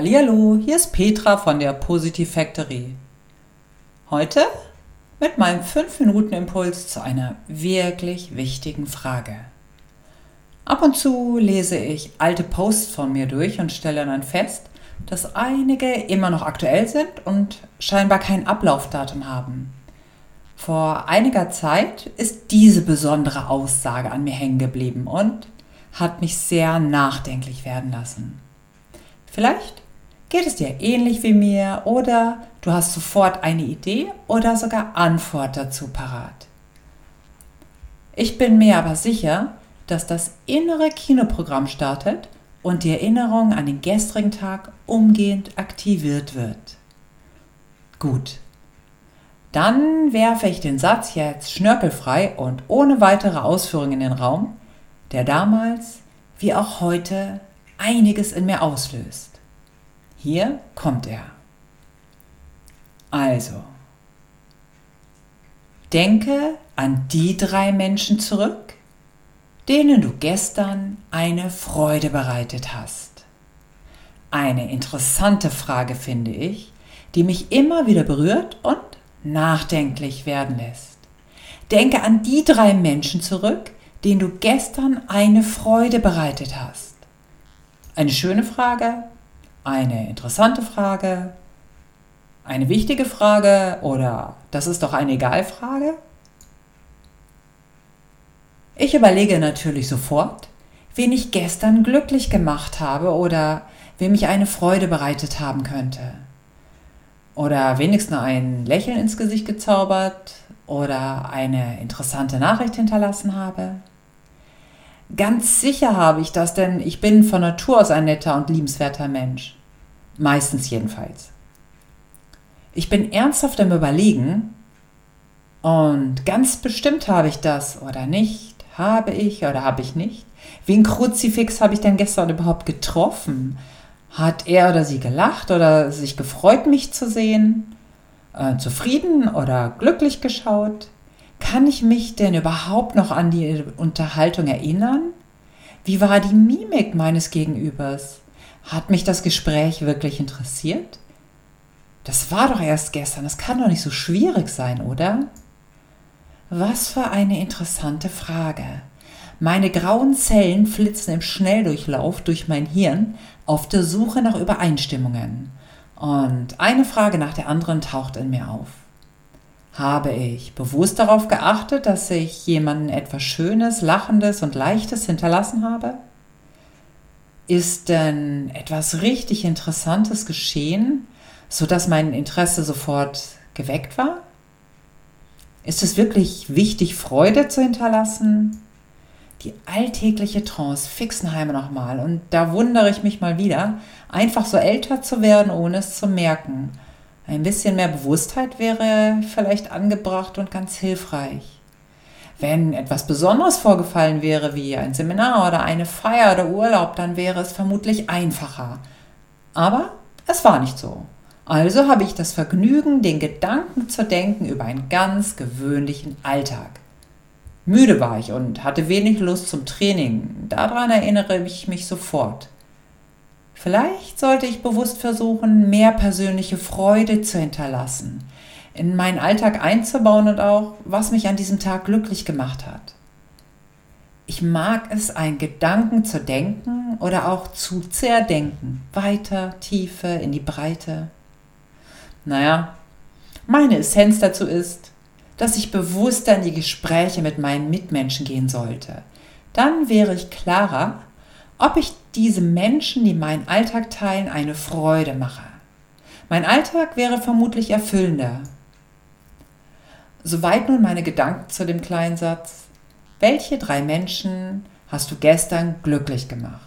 Hallihallo, hier ist Petra von der Positive Factory. Heute mit meinem 5-Minuten-Impuls zu einer wirklich wichtigen Frage. Ab und zu lese ich alte Posts von mir durch und stelle dann fest, dass einige immer noch aktuell sind und scheinbar kein Ablaufdatum haben. Vor einiger Zeit ist diese besondere Aussage an mir hängen geblieben und hat mich sehr nachdenklich werden lassen. Vielleicht geht es dir ähnlich wie mir oder du hast sofort eine Idee oder sogar Antwort dazu parat. Ich bin mir aber sicher, dass das innere Kinoprogramm startet und die Erinnerung an den gestrigen Tag umgehend aktiviert wird. Gut. Dann werfe ich den Satz jetzt schnörkelfrei und ohne weitere Ausführungen in den Raum, der damals wie auch heute einiges in mir auslöst. Hier kommt er. Also, denke an die drei Menschen zurück, denen du gestern eine Freude bereitet hast. Eine interessante Frage finde ich, die mich immer wieder berührt und nachdenklich werden lässt. Denke an die drei Menschen zurück, denen du gestern eine Freude bereitet hast. Eine schöne Frage, eine interessante Frage, eine wichtige Frage oder das ist doch eine Egalfrage? Ich überlege natürlich sofort, wen ich gestern glücklich gemacht habe oder wem ich eine Freude bereitet haben könnte. Oder wenigstens ein Lächeln ins Gesicht gezaubert oder eine interessante Nachricht hinterlassen habe. Ganz sicher habe ich das, denn ich bin von Natur aus ein netter und liebenswerter Mensch. Meistens jedenfalls. Ich bin ernsthaft am Überlegen und ganz bestimmt habe ich das oder nicht, habe ich oder habe ich nicht. Wen Kruzifix habe ich denn gestern überhaupt getroffen? Hat er oder sie gelacht oder sich gefreut, mich zu sehen? Äh, zufrieden oder glücklich geschaut? Kann ich mich denn überhaupt noch an die Unterhaltung erinnern? Wie war die Mimik meines Gegenübers? Hat mich das Gespräch wirklich interessiert? Das war doch erst gestern, das kann doch nicht so schwierig sein, oder? Was für eine interessante Frage. Meine grauen Zellen flitzen im Schnelldurchlauf durch mein Hirn auf der Suche nach Übereinstimmungen. Und eine Frage nach der anderen taucht in mir auf. Habe ich bewusst darauf geachtet, dass ich jemanden etwas Schönes, Lachendes und Leichtes hinterlassen habe? Ist denn etwas richtig Interessantes geschehen, sodass mein Interesse sofort geweckt war? Ist es wirklich wichtig, Freude zu hinterlassen? Die alltägliche Trance Fixenheime nochmal und da wundere ich mich mal wieder, einfach so älter zu werden, ohne es zu merken ein bisschen mehr Bewusstheit wäre vielleicht angebracht und ganz hilfreich. Wenn etwas Besonderes vorgefallen wäre, wie ein Seminar oder eine Feier oder Urlaub, dann wäre es vermutlich einfacher. Aber es war nicht so. Also habe ich das Vergnügen, den Gedanken zu denken über einen ganz gewöhnlichen Alltag. Müde war ich und hatte wenig Lust zum Training. Daran erinnere ich mich sofort. Vielleicht sollte ich bewusst versuchen, mehr persönliche Freude zu hinterlassen, in meinen Alltag einzubauen und auch, was mich an diesem Tag glücklich gemacht hat. Ich mag es, einen Gedanken zu denken oder auch zu zerdenken, weiter, tiefer, in die Breite. Naja, meine Essenz dazu ist, dass ich bewusster in die Gespräche mit meinen Mitmenschen gehen sollte. Dann wäre ich klarer ob ich diese Menschen, die meinen Alltag teilen, eine Freude mache. Mein Alltag wäre vermutlich erfüllender. Soweit nun meine Gedanken zu dem kleinen Satz. Welche drei Menschen hast du gestern glücklich gemacht?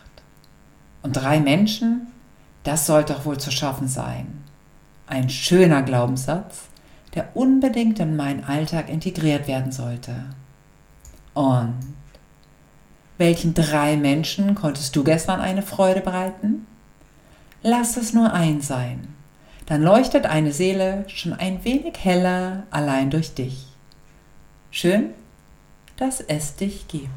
Und drei Menschen? Das sollte doch wohl zu schaffen sein. Ein schöner Glaubenssatz, der unbedingt in meinen Alltag integriert werden sollte. Und welchen drei Menschen konntest du gestern eine Freude bereiten? Lass es nur ein sein. Dann leuchtet eine Seele schon ein wenig heller allein durch dich. Schön, dass es dich gibt.